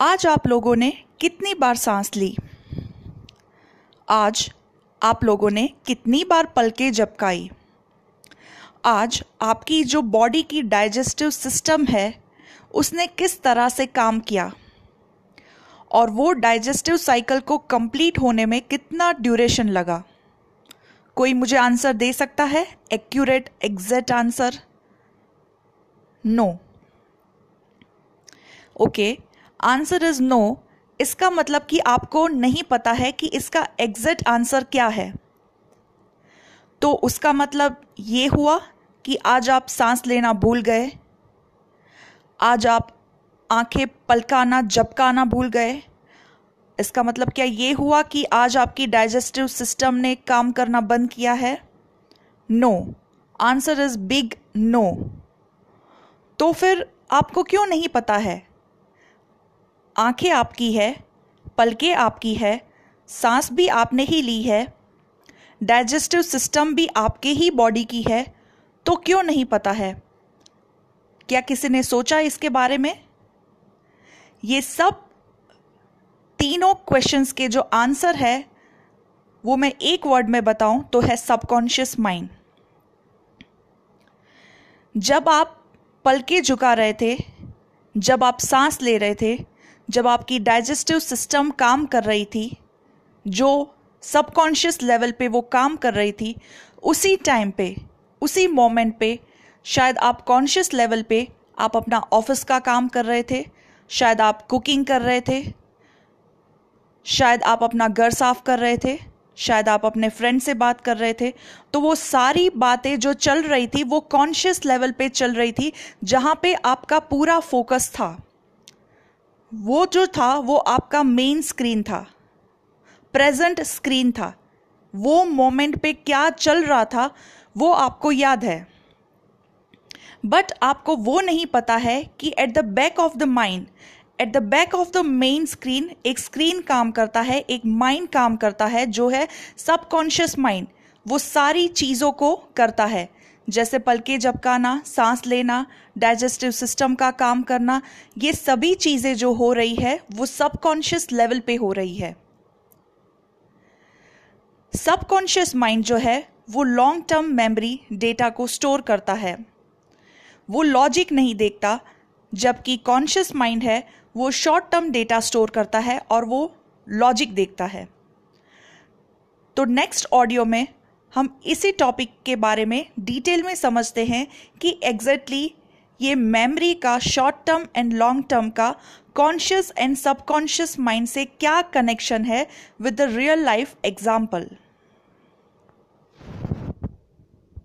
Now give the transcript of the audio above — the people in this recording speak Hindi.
आज आप लोगों ने कितनी बार सांस ली? आज आप लोगों ने कितनी बार पलके झपकाई आज आपकी जो बॉडी की डाइजेस्टिव सिस्टम है, उसने किस तरह से काम किया? और वो डाइजेस्टिव साइकिल को कंप्लीट होने में कितना ड्यूरेशन लगा? कोई मुझे आंसर दे सकता है? Accurate exact answer no okay answer is no. इसका मतलब कि आपको नहीं पता है कि इसका एग्जैक्ट आंसर क्या है। तो उसका मतलब ये हुआ कि आज आप सांस लेना भूल गए। आज आप आँखें पलकाना झपकाना भूल गए। इसका मतलब क्या ये हुआ कि आज आपकी डाइजेस्टिव सिस्टम ने काम करना बंद किया है? No. Answer is big no. तो फिर आपको क्यों नहीं पता है? आँखें आपकी है, पलकें आपकी है, सांस भी आपने ही ली है, डाइजेस्टिव सिस्टम भी आपके ही बॉडी की है तो क्यों नहीं पता है? क्या किसी ने सोचा इसके बारे में? ये सब तीनों क्वेश्चंस के जो आंसर है, वो मैं एक वर्ड में बताऊँ तो है सबकॉन्शियस माइंड जब आप पलके झुका रहे थे, जब आप सांस ले रहे थे जब आपकी डाइजेस्टिव सिस्टम काम कर रही थी, जो सबकॉन्शियस लेवल पे वो काम कर रही थी, उसी टाइम पे, उसी मोमेंट पे शायद आप कॉन्शियस लेवल पे आप अपना ऑफ़िस का काम कर रहे थे, शायद आप कुकिंग कर रहे थे, शायद आप अपना घर साफ़ कर रहे थे, शायद आप अपने फ्रेंड से बात कर रहे थे तो वो सारी बातें जो चल रही थी, वो कॉन्शियस लेवल पे चल रही थी, जहाँ पे आपका पूरा फोकस था। वो जो था, वो आपका मेन स्क्रीन था। प्रेजेंट स्क्रीन था। वो मोमेंट पे क्या चल रहा था, वो आपको याद है। बट आपको वो नहीं पता है कि at the back of the mind at the back of the main screen एक स्क्रीन काम करता है, एक माइंड काम करता है, जो है सबकॉन्शियस माइंड वो सारी चीज़ों को करता है। जैसे पलके झपकाना सांस लेना डाइजेस्टिव सिस्टम का काम करना, ये सभी चीज़ें जो हो रही है, वो सबकॉन्शियस लेवल पे हो रही है। सबकॉन्शियस माइंड जो है, वो लॉन्ग टर्म मेमोरी डेटा को स्टोर करता है। वो लॉजिक नहीं देखता, जबकि कॉन्शियस माइंड है, वो शॉर्ट टर्म डेटा स्टोर करता है और वो लॉजिक देखता है। तो नेक्स्ट ऑडियो में हम इसी टॉपिक के बारे में डिटेल में समझते हैं कि एग्जैक्टली exactly ये मेमोरी का short term and long term का कॉन्शियस एंड सबकॉन्शियस माइंड से क्या कनेक्शन है with the real life example